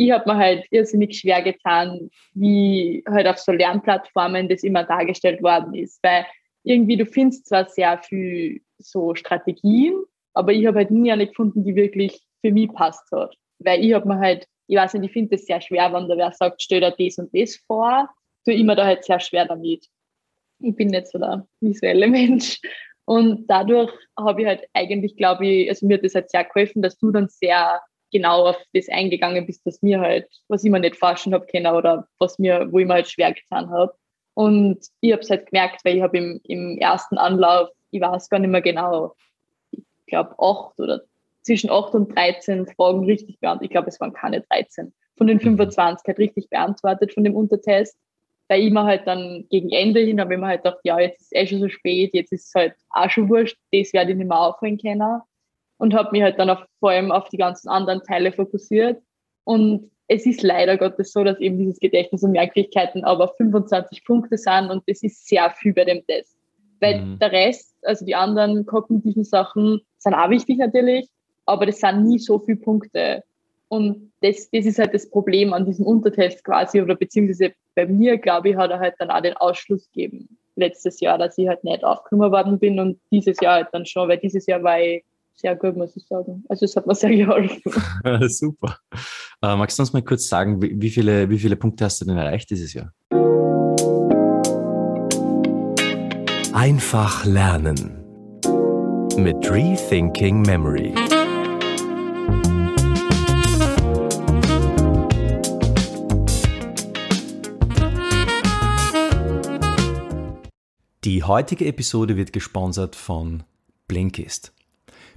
ich habe mir halt irrsinnig schwer getan, wie halt auf so Lernplattformen das immer dargestellt worden ist. Weil irgendwie, du findest zwar sehr viel so Strategien, aber ich habe halt nie eine gefunden, die wirklich für mich passt hat. Weil ich habe mir halt, ich weiß nicht, ich finde es sehr schwer, wenn da wer sagt, stell dir das und das vor. Du immer da halt sehr schwer damit. Ich bin nicht so der visuelle Mensch. Und dadurch habe ich halt eigentlich, glaube ich, also mir hat das halt sehr geholfen, dass du dann sehr genau auf das eingegangen bist, was mir halt, was ich mir nicht forschen habe können oder was mir, wo ich mir halt schwer getan habe. Und ich habe es halt gemerkt, weil ich habe im, im ersten Anlauf, ich weiß gar nicht mehr genau, ich glaube acht oder zwischen acht und 13 Fragen richtig beantwortet. Ich glaube, es waren keine 13. Von den 25 halt richtig beantwortet von dem Untertest. Weil ich mir halt dann gegen Ende hin habe ich mir halt gedacht, ja, jetzt ist es eh schon so spät, jetzt ist es halt auch schon wurscht, das werde ich nicht mehr aufholen können und habe mich halt dann auf, vor allem auf die ganzen anderen Teile fokussiert. Und es ist leider Gottes so, dass eben dieses Gedächtnis und Merkfähigkeiten aber 25 Punkte sind und das ist sehr viel bei dem Test. Weil mhm. der Rest, also die anderen kognitiven Sachen, sind auch wichtig natürlich, aber das sind nie so viele Punkte. Und das, das ist halt das Problem an diesem Untertest quasi, oder beziehungsweise bei mir, glaube ich, hat er halt dann auch den Ausschluss gegeben letztes Jahr, dass ich halt nicht aufgenommen worden bin und dieses Jahr halt dann schon, weil dieses Jahr war ich sehr gut, muss ich sagen. Also es hat mir sehr geholfen. Super. Äh, magst du uns mal kurz sagen, wie, wie, viele, wie viele Punkte hast du denn erreicht dieses Jahr? Einfach lernen mit Rethinking Memory. Die heutige Episode wird gesponsert von Blinkist.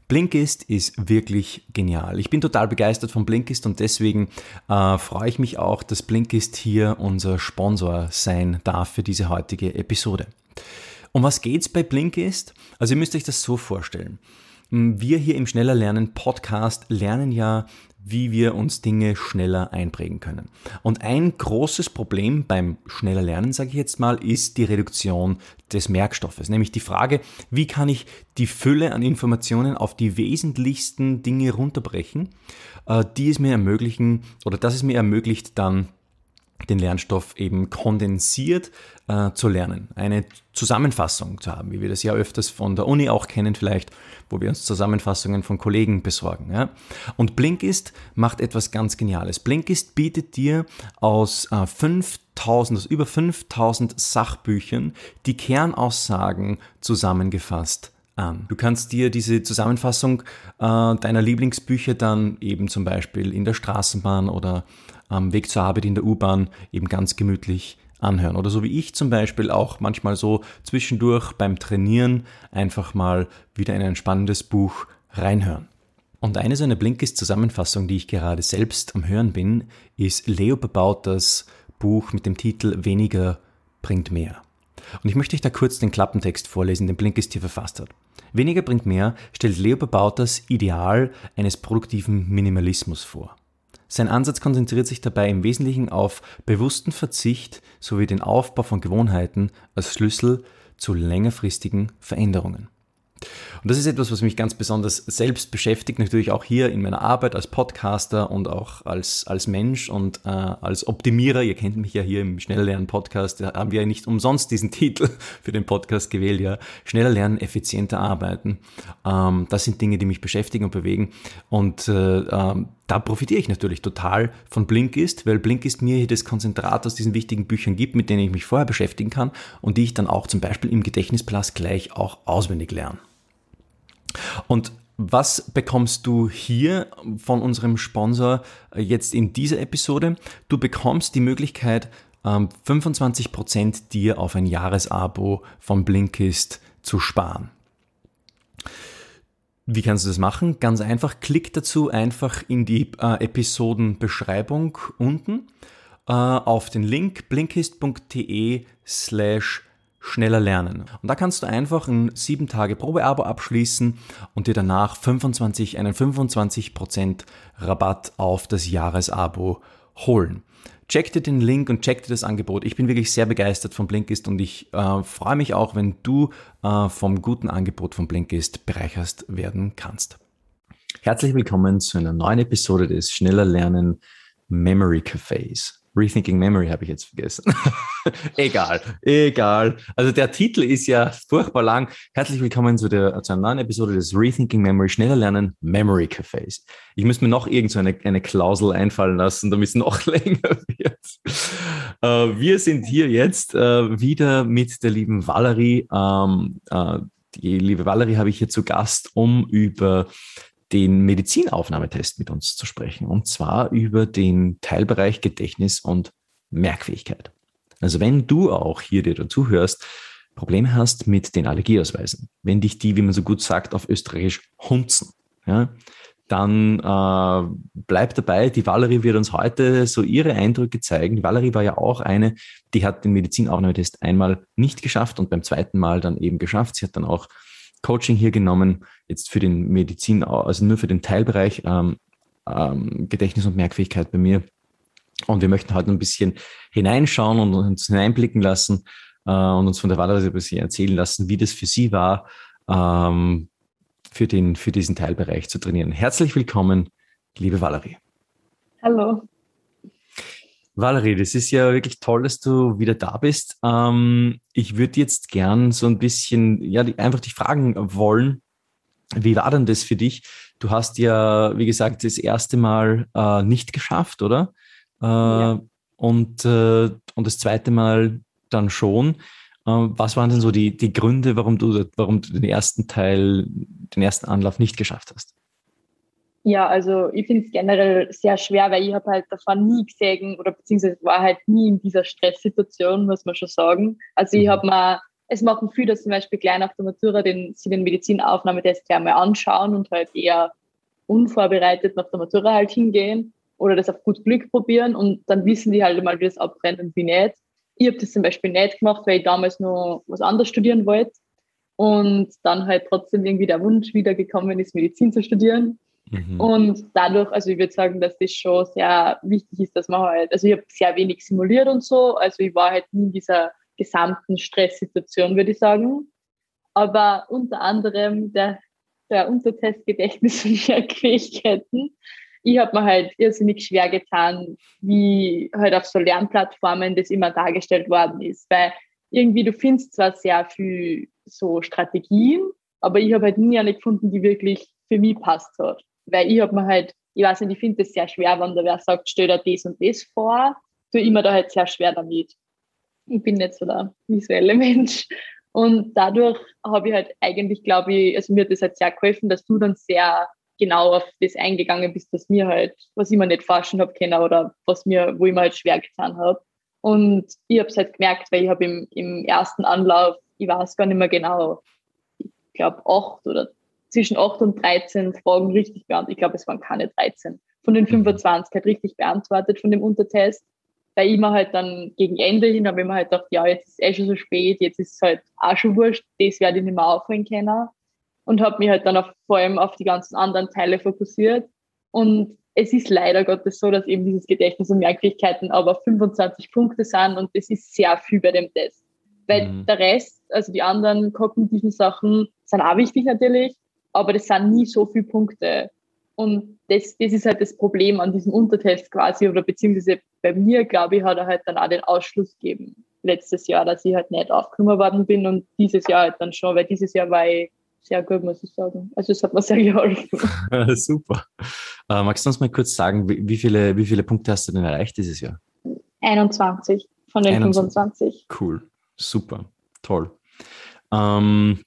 Blinkist ist wirklich genial. Ich bin total begeistert von Blinkist und deswegen äh, freue ich mich auch, dass Blinkist hier unser Sponsor sein darf für diese heutige Episode. Um was geht's bei Blinkist? Also ihr müsst euch das so vorstellen. Wir hier im Schneller Lernen Podcast lernen ja wie wir uns Dinge schneller einprägen können. Und ein großes Problem beim schneller Lernen, sage ich jetzt mal, ist die Reduktion des Merkstoffes. Nämlich die Frage, wie kann ich die Fülle an Informationen auf die wesentlichsten Dinge runterbrechen, äh, die es mir ermöglichen oder das es mir ermöglicht, dann den Lernstoff eben kondensiert äh, zu lernen. Eine Zusammenfassung zu haben, wie wir das ja öfters von der Uni auch kennen vielleicht, wo wir uns Zusammenfassungen von Kollegen besorgen. Ja? Und Blinkist macht etwas ganz Geniales. Blinkist bietet dir aus äh, 5000, aus über 5000 Sachbüchern die Kernaussagen zusammengefasst an. Du kannst dir diese Zusammenfassung äh, deiner Lieblingsbücher dann eben zum Beispiel in der Straßenbahn oder am Weg zur Arbeit in der U-Bahn eben ganz gemütlich anhören. Oder so wie ich zum Beispiel auch manchmal so zwischendurch beim Trainieren einfach mal wieder in ein spannendes Buch reinhören. Und eine so eine Blinkist-Zusammenfassung, die ich gerade selbst am Hören bin, ist Leo Babauters Buch mit dem Titel Weniger bringt mehr. Und ich möchte euch da kurz den Klappentext vorlesen, den Blinkist hier verfasst hat. Weniger bringt mehr stellt Leo Babauters Ideal eines produktiven Minimalismus vor. Sein Ansatz konzentriert sich dabei im Wesentlichen auf bewussten Verzicht sowie den Aufbau von Gewohnheiten als Schlüssel zu längerfristigen Veränderungen. Und das ist etwas, was mich ganz besonders selbst beschäftigt, natürlich auch hier in meiner Arbeit als Podcaster und auch als, als Mensch und äh, als Optimierer. Ihr kennt mich ja hier im Schneller Lernen Podcast, da haben wir ja nicht umsonst diesen Titel für den Podcast gewählt, ja. Schneller lernen, effizienter arbeiten. Ähm, das sind Dinge, die mich beschäftigen und bewegen. Und äh, äh, da profitiere ich natürlich total von Blinkist, weil Blinkist mir hier das Konzentrat aus diesen wichtigen Büchern gibt, mit denen ich mich vorher beschäftigen kann und die ich dann auch zum Beispiel im Gedächtnisplatz gleich auch auswendig lerne. Und was bekommst du hier von unserem Sponsor äh, jetzt in dieser Episode? Du bekommst die Möglichkeit, 25% ähm, dir auf ein Jahresabo von Blinkist zu sparen. Wie kannst du das machen? Ganz einfach, klick dazu einfach in die äh, Episodenbeschreibung unten äh, auf den Link blinkist.de slash schneller lernen. Und da kannst du einfach ein 7 Tage Probeabo abschließen und dir danach 25, einen 25% Rabatt auf das Jahresabo holen. Check dir den Link und check dir das Angebot. Ich bin wirklich sehr begeistert von Blinkist und ich äh, freue mich auch, wenn du äh, vom guten Angebot von Blinkist bereicherst werden kannst. Herzlich willkommen zu einer neuen Episode des Schneller Lernen Memory Cafés. Rethinking Memory habe ich jetzt vergessen. egal, egal. Also der Titel ist ja furchtbar lang. Herzlich willkommen zu, der, zu einer neuen Episode des Rethinking Memory Schneller Lernen Memory Cafés. Ich muss mir noch irgend so eine, eine Klausel einfallen lassen, damit es noch länger wird. Äh, wir sind hier jetzt äh, wieder mit der lieben Valerie. Ähm, äh, die liebe Valerie habe ich hier zu Gast, um über den Medizinaufnahmetest mit uns zu sprechen. Und zwar über den Teilbereich Gedächtnis und Merkfähigkeit. Also wenn du auch hier, dir dazu hörst, Probleme hast mit den Allergieausweisen, wenn dich die, wie man so gut sagt, auf Österreichisch hunzen, ja, dann äh, bleib dabei. Die Valerie wird uns heute so ihre Eindrücke zeigen. Die Valerie war ja auch eine, die hat den Medizinaufnahmetest einmal nicht geschafft und beim zweiten Mal dann eben geschafft. Sie hat dann auch Coaching hier genommen, jetzt für den Medizin, also nur für den Teilbereich ähm, ähm, Gedächtnis und Merkfähigkeit bei mir. Und wir möchten heute ein bisschen hineinschauen und uns hineinblicken lassen äh, und uns von der Valerie ein bisschen erzählen lassen, wie das für sie war, ähm, für, den, für diesen Teilbereich zu trainieren. Herzlich willkommen, liebe Valerie. Hallo. Valerie, das ist ja wirklich toll, dass du wieder da bist. Ähm, ich würde jetzt gern so ein bisschen, ja, die, einfach dich fragen wollen, wie war denn das für dich? Du hast ja, wie gesagt, das erste Mal äh, nicht geschafft, oder? Äh, ja. und, äh, und das zweite Mal dann schon. Äh, was waren denn so die, die Gründe, warum du, warum du den ersten Teil, den ersten Anlauf nicht geschafft hast? Ja, also ich finde es generell sehr schwer, weil ich habe halt davon nie gesehen oder beziehungsweise war halt nie in dieser Stresssituation, muss man schon sagen. Also ich mhm. habe mal, es machen viele zum Beispiel gleich nach der Matura den, sie den Medizinaufnahmetest gleich mal anschauen und halt eher unvorbereitet nach der Matura halt hingehen oder das auf gut Glück probieren und dann wissen die halt mal, wie das abbrennt und wie nicht. Ich habe das zum Beispiel nicht gemacht, weil ich damals noch was anderes studieren wollte und dann halt trotzdem irgendwie der Wunsch wieder gekommen ist, Medizin zu studieren. Mhm. Und dadurch, also ich würde sagen, dass das schon sehr wichtig ist, dass man halt, also ich habe sehr wenig simuliert und so, also ich war halt nie in dieser gesamten Stresssituation, würde ich sagen. Aber unter anderem der, der Untertest Gedächtnis und Merkfähigkeiten. Ich habe mir halt irrsinnig schwer getan, wie halt auf so Lernplattformen das immer dargestellt worden ist. Weil irgendwie du findest zwar sehr viel so Strategien, aber ich habe halt nie eine gefunden, die wirklich für mich passt hat weil ich habe mir halt, ich weiß nicht, ich finde das sehr schwer, wenn da wer sagt, stell dir das und das vor, tue ich mir da halt sehr schwer damit. Ich bin nicht so der visuelle Mensch. Und dadurch habe ich halt eigentlich, glaube ich, also mir hat das halt sehr geholfen, dass du dann sehr genau auf das eingegangen bist, was mir halt, was ich mir nicht forschen habe können oder was mir, wo ich mir halt schwer getan habe. Und ich habe es halt gemerkt, weil ich habe im, im ersten Anlauf, ich weiß gar nicht mehr genau, ich glaube acht oder zwischen 8 und 13 Fragen richtig beantwortet. Ich glaube, es waren keine 13. Von den 25 mhm. halt richtig beantwortet von dem Untertest. Weil ich mir halt dann gegen Ende hin habe ich mir halt gedacht, ja, jetzt ist es eh schon so spät, jetzt ist es halt auch schon wurscht, das werde ich nicht mehr aufholen können. Und habe mich halt dann auf, vor allem auf die ganzen anderen Teile fokussiert. Und es ist leider Gottes so, dass eben dieses Gedächtnis und Merkfähigkeiten aber 25 Punkte sind und das ist sehr viel bei dem Test. Weil mhm. der Rest, also die anderen kognitiven Sachen, sind auch wichtig natürlich, aber das sind nie so viele Punkte. Und das, das ist halt das Problem an diesem Untertest quasi, oder beziehungsweise bei mir, glaube ich, hat er halt dann auch den Ausschluss gegeben letztes Jahr, dass ich halt nicht aufgenommen worden bin und dieses Jahr halt dann schon, weil dieses Jahr war ich sehr gut, muss ich sagen. Also es hat mir sehr geholfen. Super. Äh, magst du uns mal kurz sagen, wie, wie, viele, wie viele Punkte hast du denn erreicht dieses Jahr? 21 von den 21. 25. Cool, super, toll. Ähm,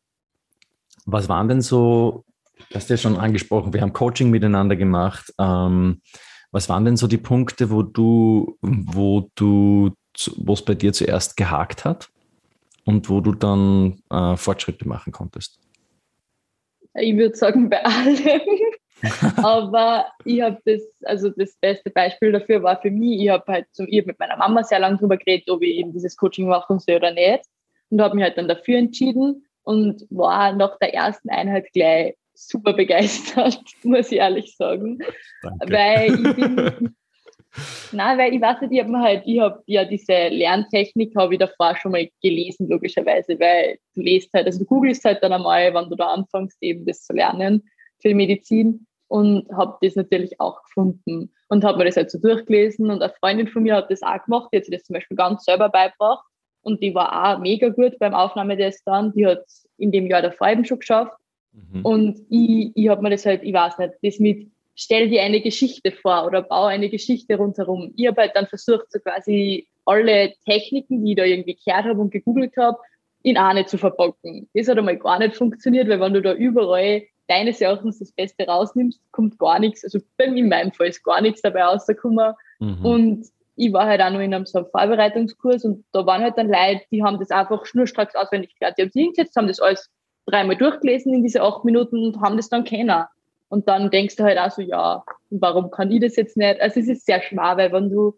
was waren denn so, du hast ja schon angesprochen, wir haben Coaching miteinander gemacht. Ähm, was waren denn so die Punkte, wo du, wo du, wo es bei dir zuerst gehakt hat und wo du dann äh, Fortschritte machen konntest? Ich würde sagen, bei allem. Aber ich habe das, also das beste Beispiel dafür war für mich, ich habe halt zum, ich hab mit meiner Mama sehr lange darüber geredet, ob ich eben dieses Coaching machen soll oder nicht. Und habe mich halt dann dafür entschieden und war nach der ersten Einheit gleich super begeistert, muss ich ehrlich sagen. Danke. Weil ich bin, Nein, weil ich weiß nicht, ich habe halt, ich habe ja diese Lerntechnik, habe ich davor schon mal gelesen, logischerweise, weil du lest halt, also du googelst halt dann einmal, wann du da anfängst, eben das zu lernen für die Medizin und habe das natürlich auch gefunden. und habe mir das halt so durchgelesen und eine Freundin von mir hat das auch gemacht, die hat sich das zum Beispiel ganz selber beigebracht und die war auch mega gut beim Aufnahmetest dann, die hat in dem Jahr der Farben schon geschafft mhm. und ich, ich habe mir das halt, ich weiß nicht, das mit stell dir eine Geschichte vor oder baue eine Geschichte rundherum. Ich habe halt dann versucht, so quasi alle Techniken, die ich da irgendwie gehört habe und gegoogelt habe, in eine zu verpacken. Das hat einmal gar nicht funktioniert, weil wenn du da überall deines Erachtens das Beste rausnimmst, kommt gar nichts. Also bei mir in meinem Fall ist gar nichts dabei rausgekommen. Mhm. Und ich war halt auch noch in einem so Vorbereitungskurs und da waren halt dann Leute, die haben das einfach schnurstracks auswendig gelernt. Die haben sich hingesetzt, haben das alles dreimal durchgelesen in diese acht Minuten und haben das dann kennen. Und dann denkst du halt auch so, ja, warum kann ich das jetzt nicht? Also es ist sehr schwer, weil wenn du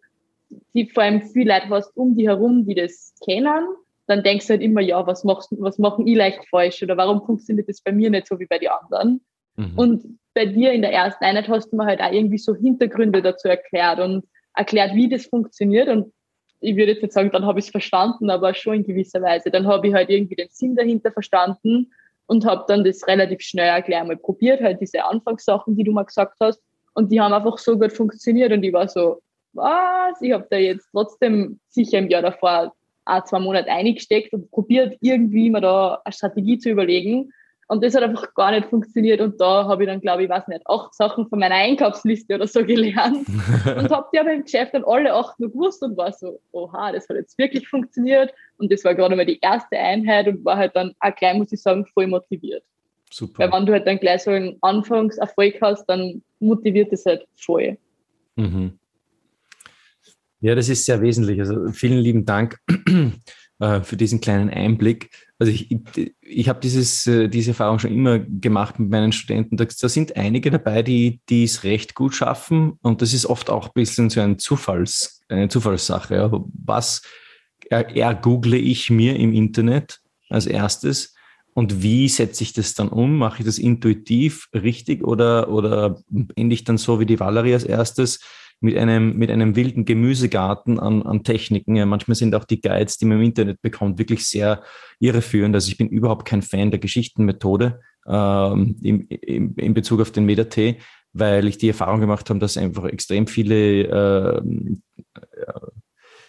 die vor allem viele Leute hast um die herum, die das kennen, dann denkst du halt immer, ja, was machst was machen ich leicht falsch oder warum funktioniert das bei mir nicht so wie bei den anderen? Mhm. Und bei dir in der ersten Einheit hast du mir halt auch irgendwie so Hintergründe dazu erklärt und erklärt, wie das funktioniert. Und ich würde jetzt nicht sagen, dann habe ich es verstanden, aber schon in gewisser Weise. Dann habe ich halt irgendwie den Sinn dahinter verstanden und habe dann das relativ schnell gleich mal probiert, halt diese Anfangssachen, die du mal gesagt hast. Und die haben einfach so gut funktioniert und ich war so, was? Ich habe da jetzt trotzdem sicher im Jahr davor ein, zwei Monate eingesteckt und probiert, irgendwie mir da eine Strategie zu überlegen. Und das hat einfach gar nicht funktioniert. Und da habe ich dann, glaube ich, weiß nicht, acht Sachen von meiner Einkaufsliste oder so gelernt. und habe die aber im Geschäft dann alle acht nur gewusst und war so, oha, das hat jetzt wirklich funktioniert. Und das war gerade mal die erste Einheit und war halt dann auch gleich, muss ich sagen, voll motiviert. Super. Weil wenn du halt dann gleich so einen Anfangserfolg hast, dann motiviert das halt voll. Mhm. Ja, das ist sehr wesentlich. Also vielen lieben Dank äh, für diesen kleinen Einblick. Also ich, ich, ich habe dieses, äh, diese Erfahrung schon immer gemacht mit meinen Studenten. Da, da sind einige dabei, die, es recht gut schaffen. Und das ist oft auch ein bisschen so ein Zufalls, eine Zufallssache. Ja. Was ergoogle ich mir im Internet als erstes? Und wie setze ich das dann um? Mache ich das intuitiv richtig oder, oder ende ich dann so wie die Valerie als erstes? Mit einem, mit einem wilden Gemüsegarten an, an Techniken. Ja, manchmal sind auch die Guides, die man im Internet bekommt, wirklich sehr irreführend. Also ich bin überhaupt kein Fan der Geschichtenmethode ähm, im, im, in Bezug auf den Meta-T, weil ich die Erfahrung gemacht habe, dass einfach extrem viele, äh,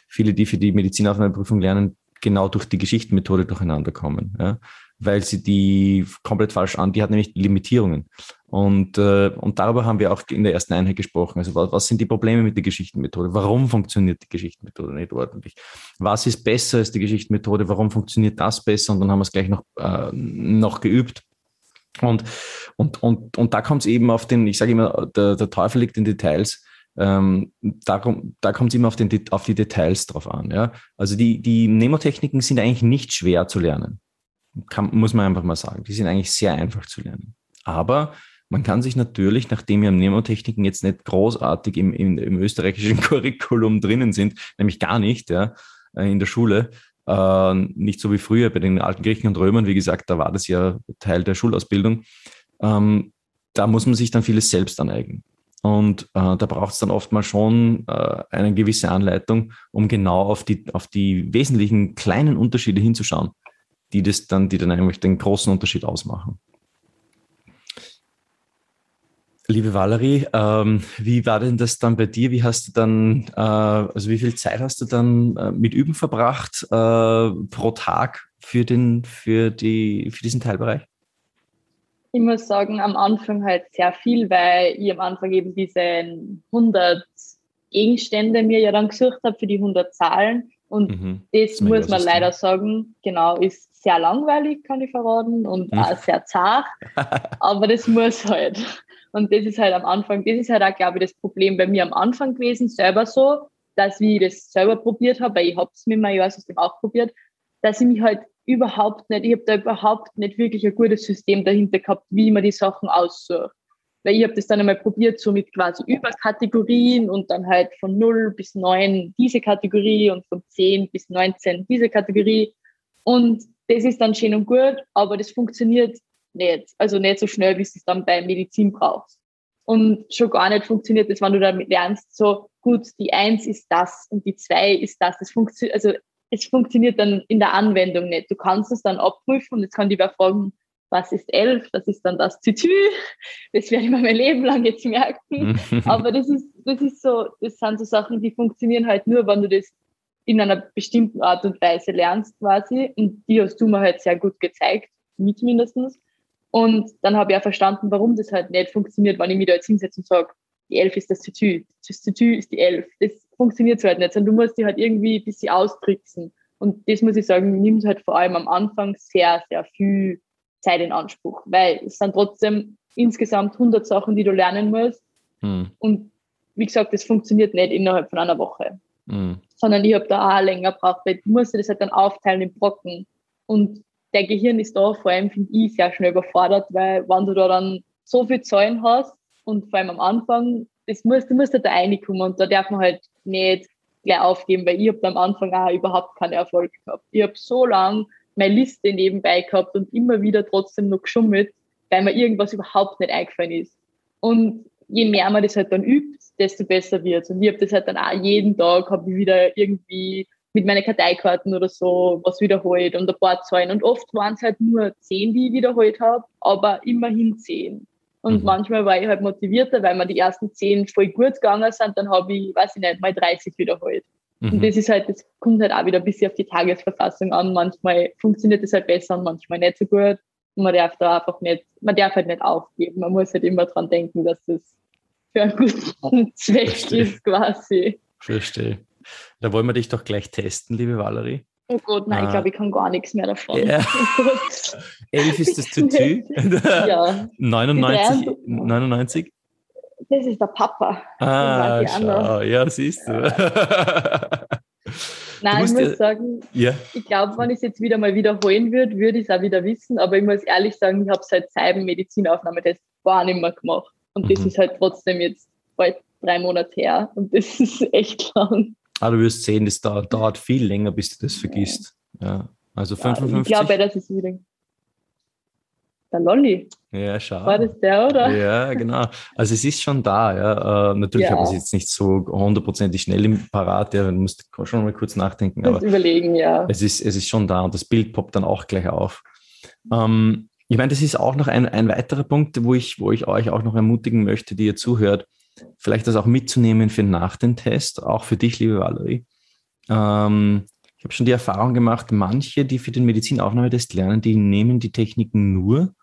viele, die für die Medizinaufnahmeprüfung lernen, genau durch die Geschichtenmethode durcheinander kommen. Ja? Weil sie die komplett falsch an, die hat nämlich Limitierungen. Und, äh, und darüber haben wir auch in der ersten Einheit gesprochen. Also was, was sind die Probleme mit der Geschichtenmethode? Warum funktioniert die Geschichtenmethode nicht ordentlich? Was ist besser als die Geschichtenmethode? Warum funktioniert das besser? Und dann haben wir es gleich noch, äh, noch geübt. Und, und, und, und da kommt es eben auf den, ich sage immer, der, der Teufel liegt in Details. Ähm, darum, da kommt es immer auf, den, auf die Details drauf an. Ja? Also die, die Nemotechniken sind eigentlich nicht schwer zu lernen kann, muss man einfach mal sagen. Die sind eigentlich sehr einfach zu lernen. Aber man kann sich natürlich, nachdem ja Mnemotechniken jetzt nicht großartig im, im, im österreichischen Curriculum drinnen sind, nämlich gar nicht, ja, äh, in der Schule, äh, nicht so wie früher bei den alten Griechen und Römern, wie gesagt, da war das ja Teil der Schulausbildung, ähm, da muss man sich dann vieles selbst aneignen. Und äh, da braucht es dann oft mal schon äh, eine gewisse Anleitung, um genau auf die, auf die wesentlichen kleinen Unterschiede hinzuschauen die das dann, die dann eigentlich den großen Unterschied ausmachen. Liebe Valerie, ähm, wie war denn das dann bei dir? Wie hast du dann, äh, also wie viel Zeit hast du dann äh, mit Üben verbracht äh, pro Tag für, den, für, die, für diesen Teilbereich? Ich muss sagen, am Anfang halt sehr viel, weil ich am Anfang eben diese 100 Gegenstände mir ja dann gesucht habe für die 100 Zahlen. Und mhm. das, muss man leider sagen, genau, ist sehr langweilig, kann ich verraten, und hm. auch sehr zart. aber das muss halt. Und das ist halt am Anfang, das ist halt auch, glaube ich, das Problem bei mir am Anfang gewesen, selber so, dass wie ich das selber probiert habe, weil ich habe es mit meinem Jahr-System auch probiert, dass ich mich halt überhaupt nicht, ich habe da überhaupt nicht wirklich ein gutes System dahinter gehabt, wie man die Sachen aussucht. Weil ich habe das dann einmal probiert, so mit quasi Überkategorien und dann halt von 0 bis 9 diese Kategorie und von 10 bis 19 diese Kategorie. Und das ist dann schön und gut, aber das funktioniert nicht. Also nicht so schnell, wie du es dann bei Medizin brauchst. Und schon gar nicht funktioniert das, wenn du damit lernst, so gut, die Eins ist das und die Zwei ist das. Das funktioniert, also es funktioniert dann in der Anwendung nicht. Du kannst es dann abprüfen und jetzt kann die wer fragen, was ist elf? Das ist dann das Tütü. Das werde ich mir mein Leben lang jetzt merken. Aber das ist, das ist so, das sind so Sachen, die funktionieren halt nur, wenn du das in einer bestimmten Art und Weise lernst quasi. Und die hast du mir halt sehr gut gezeigt, mit mindestens. Und dann habe ich auch verstanden, warum das halt nicht funktioniert, wenn ich mich da jetzt hinsetze und sage, die Elf ist das Tütü, das Tütü ist die Elf. Das funktioniert so halt nicht, sondern du musst die halt irgendwie ein bisschen austricksen. Und das muss ich sagen, nimmt halt vor allem am Anfang sehr, sehr viel Zeit in Anspruch, weil es sind trotzdem insgesamt 100 Sachen, die du lernen musst. Hm. Und wie gesagt, das funktioniert nicht innerhalb von einer Woche, hm. sondern ich habe da auch länger gebraucht, weil du musst das halt dann aufteilen in Brocken. Und der Gehirn ist da vor allem, finde ich, sehr schnell überfordert, weil wenn du da dann so viel Zahlen hast und vor allem am Anfang, das muss, du musst halt da reinkommen und da darf man halt nicht gleich aufgeben, weil ich habe am Anfang auch überhaupt keinen Erfolg gehabt. Ich habe so lange meine Liste nebenbei gehabt und immer wieder trotzdem noch geschummelt, weil mir irgendwas überhaupt nicht eingefallen ist. Und je mehr man das halt dann übt, desto besser wird Und ich habe das halt dann auch jeden Tag, habe ich wieder irgendwie mit meinen Karteikarten oder so was wiederholt und ein paar Zahlen. Und oft waren es halt nur zehn, die ich wiederholt habe, aber immerhin zehn. Und mhm. manchmal war ich halt motivierter, weil mir die ersten zehn voll gut gegangen sind, dann habe ich, weiß ich nicht, mal 30 wiederholt. Mhm. Und das ist halt, das kommt halt auch wieder ein bisschen auf die Tagesverfassung an. Manchmal funktioniert das halt besser und manchmal nicht so gut. Und man darf da einfach nicht, man darf halt nicht aufgeben. Man muss halt immer dran denken, dass das für einen guten Zweck Verstehe. ist, quasi. Verstehe. Da wollen wir dich doch gleich testen, liebe Valerie. Oh Gott, nein, ah. ich glaube, ich kann gar nichts mehr davon. Ja. Oh Elf ist das Tutu. ja. 99, 99? Das ist der Papa. Ah, schau. Ja, siehst du. Nein, ich muss ja, sagen, ja. ich glaube, wenn ich es jetzt wieder mal wiederholen würde, würde ich es auch wieder wissen. Aber ich muss ehrlich sagen, ich habe seit Cyber Medizinaufnahmetest gar nicht mehr gemacht. Und mhm. das ist halt trotzdem jetzt bald drei Monate her. Und das ist echt lang. Ah, du wirst sehen, das dauert, dauert viel länger, bis du das vergisst. Ja. Also 55. Ja, ich glaube, das ist wieder der Lolli. Ja, schau. War das der, oder? Ja, genau. Also es ist schon da, ja. Äh, natürlich ja. habe ich es jetzt nicht so hundertprozentig schnell im Parat, ja, du musst schon mal kurz nachdenken. Aber überlegen, ja. Es ist, es ist schon da und das Bild poppt dann auch gleich auf. Ähm, ich meine, das ist auch noch ein, ein weiterer Punkt, wo ich, wo ich euch auch noch ermutigen möchte, die ihr zuhört, vielleicht das auch mitzunehmen für nach dem Test, auch für dich, liebe Valerie. Ähm, ich habe schon die Erfahrung gemacht, manche, die für den Medizinaufnahmetest lernen, die nehmen die Techniken nur,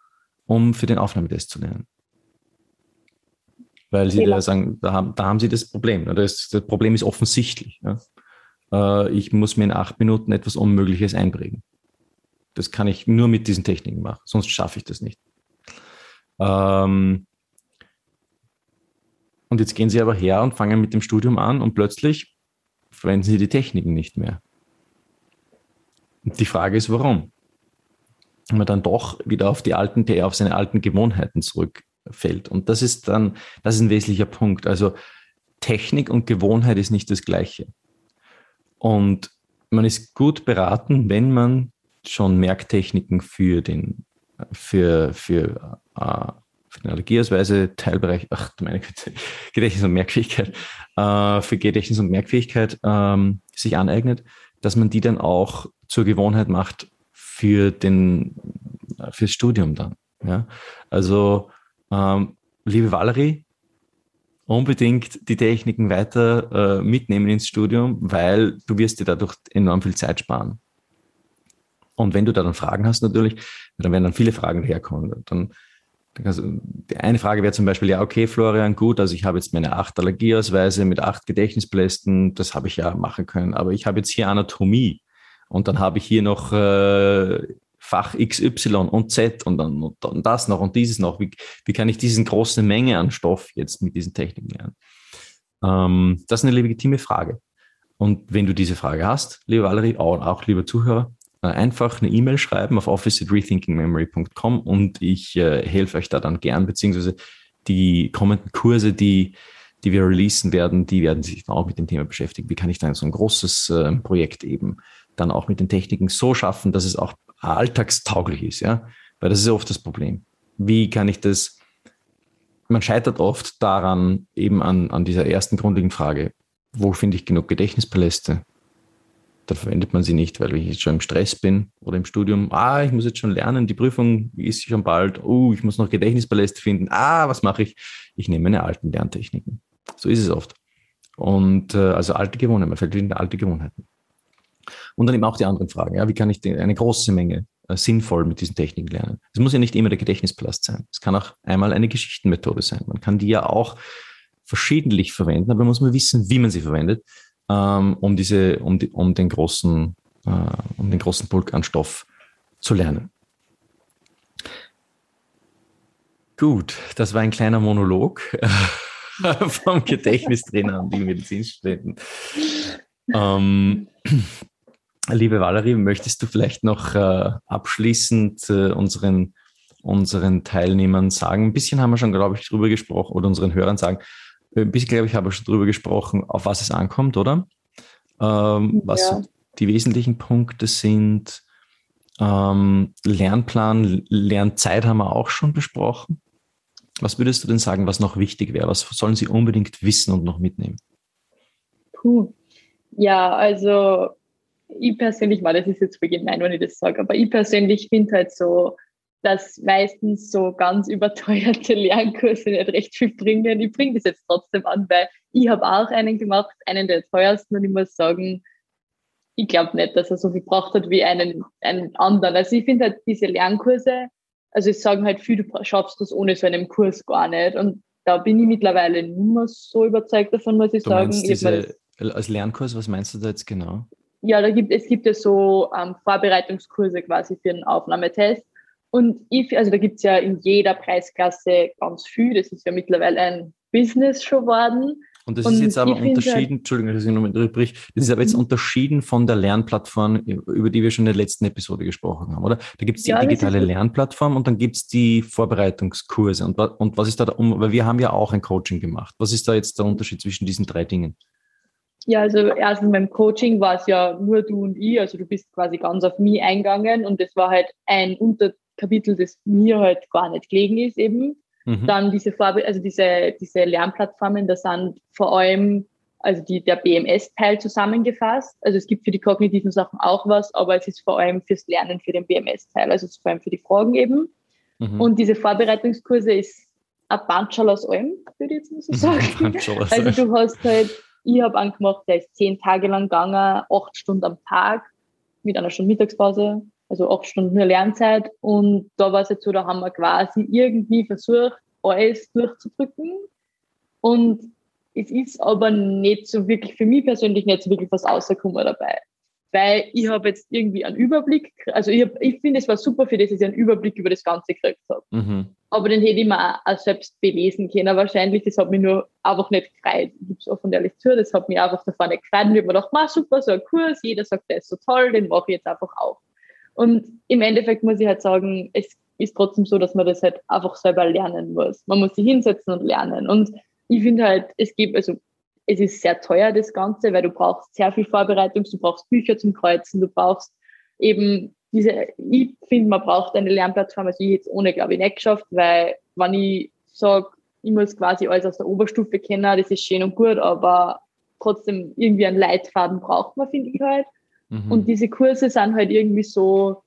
um für den Aufnahmetest zu lernen. Weil sie da sagen, da haben, da haben sie das Problem. Das, das Problem ist offensichtlich. Ja. Äh, ich muss mir in acht Minuten etwas Unmögliches einprägen. Das kann ich nur mit diesen Techniken machen, sonst schaffe ich das nicht. Ähm, und jetzt gehen sie aber her und fangen mit dem Studium an und plötzlich verwenden sie die Techniken nicht mehr. Und die Frage ist, warum? Wenn man dann doch wieder auf die alten, auf seine alten Gewohnheiten zurückfällt. Und das ist dann, das ist ein wesentlicher Punkt. Also Technik und Gewohnheit ist nicht das Gleiche. Und man ist gut beraten, wenn man schon Merktechniken für den, für, für, äh, für den Allergieausweise, Teilbereich, ach meine Güte, Gedächtnis und Merkfähigkeit, äh, für Gedächtnis und Merkfähigkeit ähm, sich aneignet, dass man die dann auch zur Gewohnheit macht für den, fürs Studium dann. Ja? Also, ähm, liebe Valerie, unbedingt die Techniken weiter äh, mitnehmen ins Studium, weil du wirst dir dadurch enorm viel Zeit sparen. Und wenn du da dann Fragen hast natürlich, dann werden dann viele Fragen herkommen. Dann, also die eine Frage wäre zum Beispiel, ja, okay, Florian, gut, also ich habe jetzt meine acht Allergieausweise mit acht Gedächtnispalästen, das habe ich ja machen können, aber ich habe jetzt hier Anatomie und dann habe ich hier noch äh, Fach XY und Z und dann, und dann das noch und dieses noch. Wie, wie kann ich diese große Menge an Stoff jetzt mit diesen Techniken lernen? Ähm, das ist eine legitime Frage. Und wenn du diese Frage hast, liebe Valerie, auch, auch lieber Zuhörer, äh, einfach eine E-Mail schreiben auf office at rethinkingmemory.com und ich äh, helfe euch da dann gern, beziehungsweise die kommenden Kurse, die, die wir releasen werden, die werden sich auch mit dem Thema beschäftigen. Wie kann ich dann so ein großes äh, Projekt eben dann auch mit den Techniken so schaffen, dass es auch alltagstauglich ist, ja? Weil das ist oft das Problem. Wie kann ich das, man scheitert oft daran, eben an, an dieser ersten grundlegenden Frage, wo finde ich genug Gedächtnispaläste? dann verwendet man sie nicht, weil ich jetzt schon im Stress bin oder im Studium. Ah, ich muss jetzt schon lernen, die Prüfung ist schon bald. Oh, ich muss noch Gedächtnispaläste finden. Ah, was mache ich? Ich nehme meine alten Lerntechniken. So ist es oft. Und äh, also alte Gewohnheiten, man in alte Gewohnheiten. Und dann eben auch die anderen Fragen. Ja, wie kann ich eine große Menge äh, sinnvoll mit diesen Techniken lernen? Es muss ja nicht immer der Gedächtnispalast sein. Es kann auch einmal eine Geschichtenmethode sein. Man kann die ja auch verschiedentlich verwenden, aber man muss man wissen, wie man sie verwendet ähm, um, diese, um, die, um, den großen, äh, um den großen Bulk an Stoff zu lernen. Gut, das war ein kleiner Monolog vom Gedächtnistrainer an die Medizinstudenten. Ähm, liebe Valerie, möchtest du vielleicht noch äh, abschließend äh, unseren, unseren Teilnehmern sagen, ein bisschen haben wir schon, glaube ich, drüber gesprochen, oder unseren Hörern sagen, ein bisschen, glaube ich, habe ich schon drüber gesprochen, auf was es ankommt, oder? Ähm, was ja. die wesentlichen Punkte sind. Ähm, Lernplan, Lernzeit haben wir auch schon besprochen. Was würdest du denn sagen, was noch wichtig wäre? Was sollen sie unbedingt wissen und noch mitnehmen? Puh. Ja, also ich persönlich, war das ist jetzt für gemein, wenn ich das sage, aber ich persönlich finde halt so, dass meistens so ganz überteuerte Lernkurse nicht recht viel bringen. Ich bringe das jetzt trotzdem an, weil ich habe auch einen gemacht, einen der teuersten und ich muss sagen, ich glaube nicht, dass er so viel braucht hat wie einen, einen anderen. Also ich finde halt diese Lernkurse, also ich sagen halt viel, du schaffst das ohne so einen Kurs gar nicht. Und da bin ich mittlerweile nicht mehr so überzeugt davon, muss ich du sagen. Diese, als Lernkurs, was meinst du da jetzt genau? Ja, da gibt, es gibt ja so ähm, Vorbereitungskurse quasi für einen Aufnahmetest. Und ich, also da gibt es ja in jeder Preisklasse ganz viel. Das ist ja mittlerweile ein Business schon geworden. Und das und ist jetzt aber unterschieden, halt, Entschuldigung, dass ich nochmal unterbrich, das ist aber jetzt mhm. unterschieden von der Lernplattform, über die wir schon in der letzten Episode gesprochen haben, oder? Da gibt es die ja, digitale Lernplattform und dann gibt es die Vorbereitungskurse. Und, und was ist da, da um, weil wir haben ja auch ein Coaching gemacht. Was ist da jetzt der Unterschied zwischen diesen drei Dingen? Ja, also erstens beim Coaching war es ja nur du und ich, also du bist quasi ganz auf mich eingegangen und das war halt ein unter Kapitel, das mir halt gar nicht gelegen ist eben. Mhm. Dann diese Vorbe also diese, diese Lernplattformen, da sind vor allem also die, der BMS-Teil zusammengefasst. Also es gibt für die kognitiven Sachen auch was, aber es ist vor allem fürs Lernen für den BMS-Teil, also vor allem für die Fragen eben. Mhm. Und diese Vorbereitungskurse ist ein Banschal aus allem, würde ich jetzt mal so sagen. also du hast halt, ich habe angemacht, der ist zehn Tage lang gegangen, acht Stunden am Tag mit einer Stunde Mittagspause also acht Stunden nur Lernzeit. Und da war es jetzt so, da haben wir quasi irgendwie versucht, alles durchzudrücken. Und es ist aber nicht so wirklich, für mich persönlich nicht so wirklich was rausgekommen dabei. Weil ich habe jetzt irgendwie einen Überblick, also ich, ich finde, es war super für das, dass ich einen Überblick über das Ganze gekriegt habe. Mhm. Aber den hätte ich mir auch selbst belesen können. Wahrscheinlich, das hat mich nur einfach nicht gefreut. Ich gebe es offen ehrlich zu, das hat mich einfach davor nicht gefreut. Und ich habe mir gedacht, super, so ein Kurs, jeder sagt, der ist so toll, den mache ich jetzt einfach auch. Und im Endeffekt muss ich halt sagen, es ist trotzdem so, dass man das halt einfach selber lernen muss. Man muss sich hinsetzen und lernen. Und ich finde halt, es gibt, also es ist sehr teuer, das Ganze, weil du brauchst sehr viel Vorbereitung, du brauchst Bücher zum Kreuzen, du brauchst eben diese, ich finde, man braucht eine Lernplattform, also ich jetzt ohne, glaube ich, nicht geschafft, weil wenn ich sage, ich muss quasi alles aus der Oberstufe kennen, das ist schön und gut, aber trotzdem irgendwie einen Leitfaden braucht man, finde ich halt. Mhm. Und diese Kurse sind halt irgendwie so,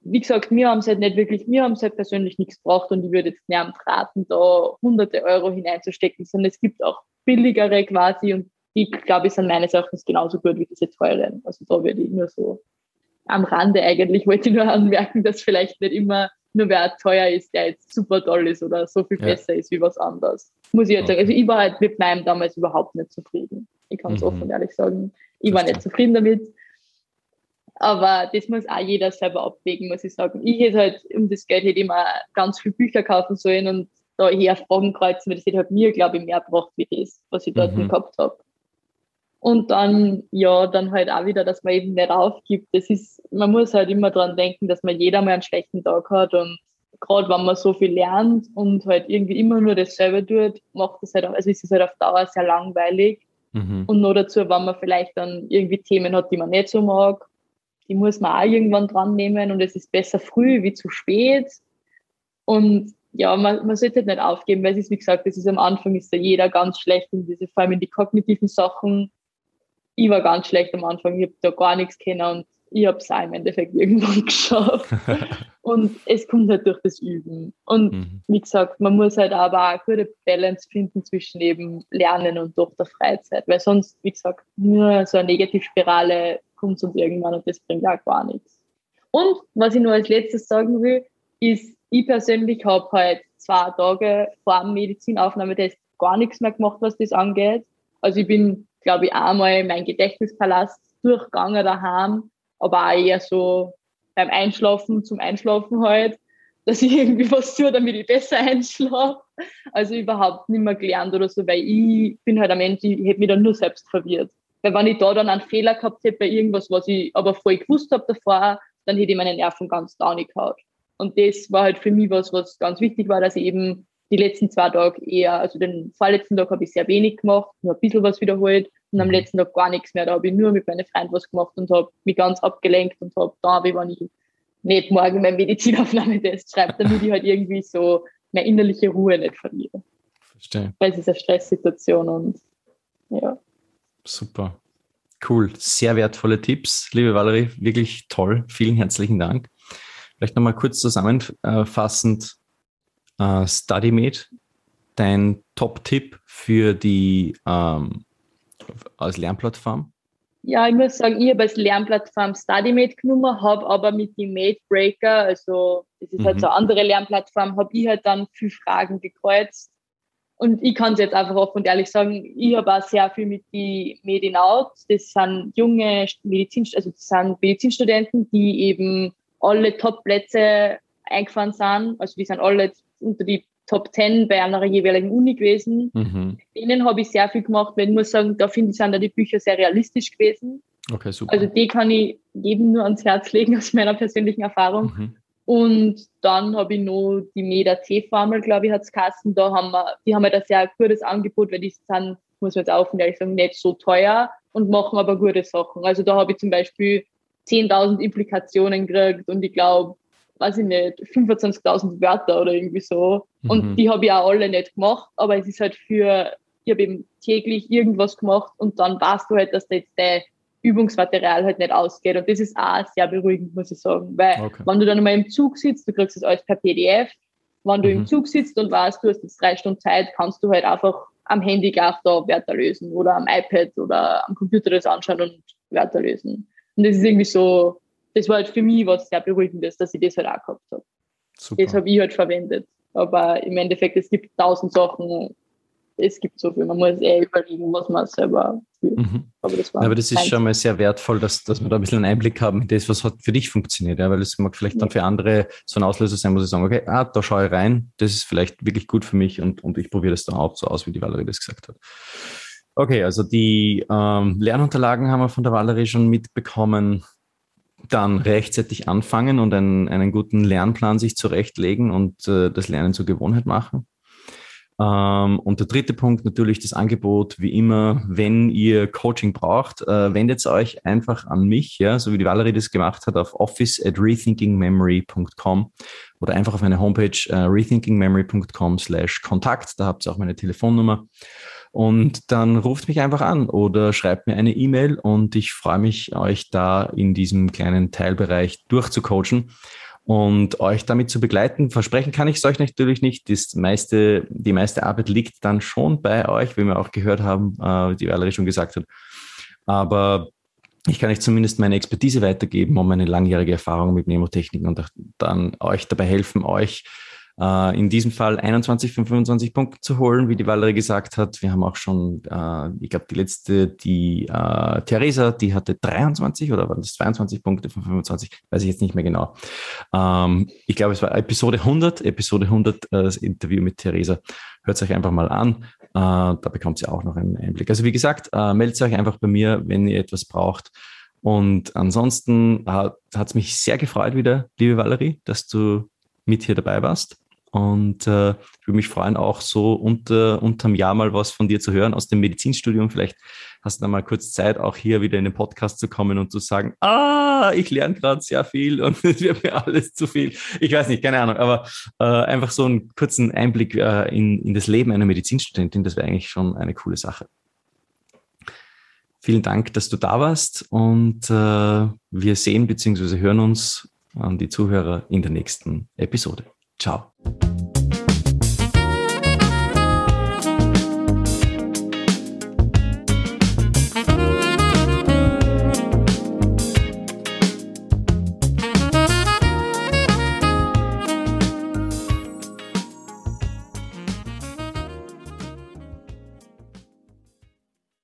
wie gesagt, mir haben es halt nicht wirklich, mir haben es halt persönlich nichts gebracht und ich würde jetzt niemand raten, da hunderte Euro hineinzustecken, sondern es gibt auch billigere quasi und die, glaube ich, sind meines Erachtens genauso gut wie diese teuren. Also da würde ich nur so am Rande eigentlich, wollte ich nur anmerken, dass vielleicht nicht immer nur wer teuer ist, der jetzt super toll ist oder so viel ja. besser ist wie was anderes. Muss ich jetzt okay. sagen. Also ich war halt mit meinem damals überhaupt nicht zufrieden. Ich kann es mhm. offen ehrlich sagen. Ich war nicht zufrieden damit. Aber das muss auch jeder selber abwägen, muss ich sagen. Ich hätte halt um das Geld hätte immer ganz viele Bücher kaufen sollen und da eher Fragen kreuzen, weil das hätte halt mir, glaube ich, mehr gebracht wie das, was ich dort mhm. gehabt habe. Und dann, ja, dann halt auch wieder, dass man eben nicht aufgibt. Das ist, man muss halt immer dran denken, dass man jeder mal einen schlechten Tag hat und gerade wenn man so viel lernt und halt irgendwie immer nur dasselbe tut, macht es halt, auch, also ist es halt auf Dauer sehr langweilig. Mhm. Und nur dazu, wenn man vielleicht dann irgendwie Themen hat, die man nicht so mag, die muss man auch irgendwann dran nehmen und es ist besser früh wie zu spät. Und ja, man, man sollte halt nicht aufgeben, weil es ist, wie gesagt, das ist am Anfang ist da jeder ganz schlecht in diese, vor allem in die kognitiven Sachen. Ich war ganz schlecht am Anfang, ich habe da gar nichts kennen und ich habe es auch im Endeffekt irgendwann geschafft. und es kommt halt durch das Üben. Und mhm. wie gesagt, man muss halt aber auch eine gute Balance finden zwischen eben Lernen und durch der Freizeit, weil sonst, wie gesagt, nur so eine Negativspirale kommt uns irgendwann und das bringt auch gar nichts. Und was ich nur als letztes sagen will, ist, ich persönlich habe halt zwei Tage vor dem Medizinaufnahmetest gar nichts mehr gemacht, was das angeht. Also ich bin, glaube ich, einmal mein Gedächtnispalast durchgegangen daheim aber auch eher so beim Einschlafen zum Einschlafen halt, dass ich irgendwie was tue, damit ich besser einschlafe. Also überhaupt nicht mehr gelernt oder so, weil ich bin halt am Ende, ich hätte mich dann nur selbst verwirrt. Weil wenn ich da dann einen Fehler gehabt hätte bei irgendwas, was ich aber voll gewusst habe davor, dann hätte ich meine Nerven ganz down gehabt. Und das war halt für mich was, was ganz wichtig war, dass ich eben die letzten zwei Tage eher, also den vorletzten Tag habe ich sehr wenig gemacht, nur ein bisschen was wiederholt und am mhm. letzten Tag gar nichts mehr. Da habe ich nur mit meinen Freunden was gemacht und habe mich ganz abgelenkt und habe da, wie wenn ich nicht morgen mein Medizinaufnahmetest schreibe, damit ich halt irgendwie so meine innerliche Ruhe nicht verliere. Verstehe. Weil es ist eine Stresssituation und ja. Super. Cool. Sehr wertvolle Tipps, liebe Valerie. Wirklich toll. Vielen herzlichen Dank. Vielleicht nochmal kurz zusammenfassend. Uh, StudyMate, dein Top-Tipp für die ähm, als Lernplattform? Ja, ich muss sagen, ich habe als Lernplattform StudyMate genommen, habe aber mit dem MateBreaker, also das ist halt mhm. halt so eine andere Lernplattform, habe ich halt dann viele Fragen gekreuzt. Und ich kann es jetzt einfach offen und ehrlich sagen, ich habe auch sehr viel mit die Medinout. Das sind junge Medizin, also das sind Medizinstudenten, die eben alle Top-Plätze eingefahren sind. Also die sind alle unter die Top 10 bei einer jeweiligen Uni gewesen. Mhm. Denen habe ich sehr viel gemacht, weil ich muss sagen, da finde ich, sind da die Bücher sehr realistisch gewesen. Okay, super. Also die kann ich jedem nur ans Herz legen aus meiner persönlichen Erfahrung. Mhm. Und dann habe ich noch die Meda C-Formel, glaube ich, hat es Kassen. Da haben wir, die haben halt ein sehr gutes Angebot, weil die sind, muss man jetzt auch ehrlich sagen, nicht so teuer und machen aber gute Sachen. Also da habe ich zum Beispiel 10.000 Implikationen gekriegt und ich glaube, weiß ich nicht, 25.000 Wörter oder irgendwie so. Und mhm. die habe ich auch alle nicht gemacht, aber es ist halt für, ich habe eben täglich irgendwas gemacht und dann weißt du halt, dass jetzt dein Übungsmaterial halt nicht ausgeht. Und das ist auch sehr beruhigend, muss ich sagen. Weil okay. wenn du dann mal im Zug sitzt, du kriegst das alles per PDF, wenn du mhm. im Zug sitzt und weißt, du hast jetzt drei Stunden Zeit, kannst du halt einfach am Handy gleich da Wörter lösen oder am iPad oder am Computer das anschauen und Wörter lösen. Und das ist irgendwie so, das war halt für mich was sehr Beruhigendes, dass ich das halt auch gehabt habe. Super. Das habe ich halt verwendet. Aber im Endeffekt, es gibt tausend Sachen, es gibt so viel, man muss eher überlegen, was man selber fühlt. Mhm. Aber, das, war Aber das ist schon mal sehr wertvoll, dass, dass wir da ein bisschen einen Einblick haben in das, was hat für dich funktioniert. Ja? Weil es mag vielleicht dann für andere so ein Auslöser sein, wo sie sagen, okay, ah, da schaue ich rein, das ist vielleicht wirklich gut für mich und, und ich probiere das dann auch so aus, wie die Valerie das gesagt hat. Okay, also die ähm, Lernunterlagen haben wir von der Valerie schon mitbekommen dann rechtzeitig anfangen und einen, einen guten Lernplan sich zurechtlegen und äh, das Lernen zur Gewohnheit machen. Ähm, und der dritte Punkt natürlich das Angebot, wie immer, wenn ihr Coaching braucht, äh, wendet euch einfach an mich, ja, so wie die Valerie das gemacht hat, auf office at rethinkingmemory.com oder einfach auf meine Homepage äh, rethinkingmemory.com slash Kontakt, da habt ihr auch meine Telefonnummer. Und dann ruft mich einfach an oder schreibt mir eine E-Mail und ich freue mich, euch da in diesem kleinen Teilbereich durchzucoachen und euch damit zu begleiten. Versprechen kann ich es euch natürlich nicht. Das meiste, die meiste Arbeit liegt dann schon bei euch, wie wir auch gehört haben, äh, die Valerie schon gesagt hat. Aber ich kann euch zumindest meine Expertise weitergeben und meine langjährige Erfahrung mit Nemotechniken und dann euch dabei helfen, euch äh, in diesem Fall 21 von 25 Punkten zu holen, wie die Valerie gesagt hat. Wir haben auch schon, äh, ich glaube, die letzte, die äh, Theresa, die hatte 23 oder waren das 22 Punkte von 25? Weiß ich jetzt nicht mehr genau. Ähm, ich glaube, es war Episode 100, Episode 100, äh, das Interview mit Theresa. Hört es euch einfach mal an. Äh, da bekommt ihr auch noch einen Einblick. Also wie gesagt, meldet euch einfach bei mir, wenn ihr etwas braucht. Und ansonsten hat es mich sehr gefreut wieder, liebe Valerie, dass du mit hier dabei warst. Und äh, ich würde mich freuen, auch so unter, unterm Jahr mal was von dir zu hören aus dem Medizinstudium. Vielleicht hast du dann mal kurz Zeit, auch hier wieder in den Podcast zu kommen und zu sagen, ah, ich lerne gerade sehr viel und es wird mir alles zu viel. Ich weiß nicht, keine Ahnung, aber äh, einfach so einen kurzen Einblick äh, in, in das Leben einer Medizinstudentin, das wäre eigentlich schon eine coole Sache. vielen Dank, dass du da warst und äh, wir sehen bzw. hören uns an die Zuhörer in der nächsten Episode. Ciao.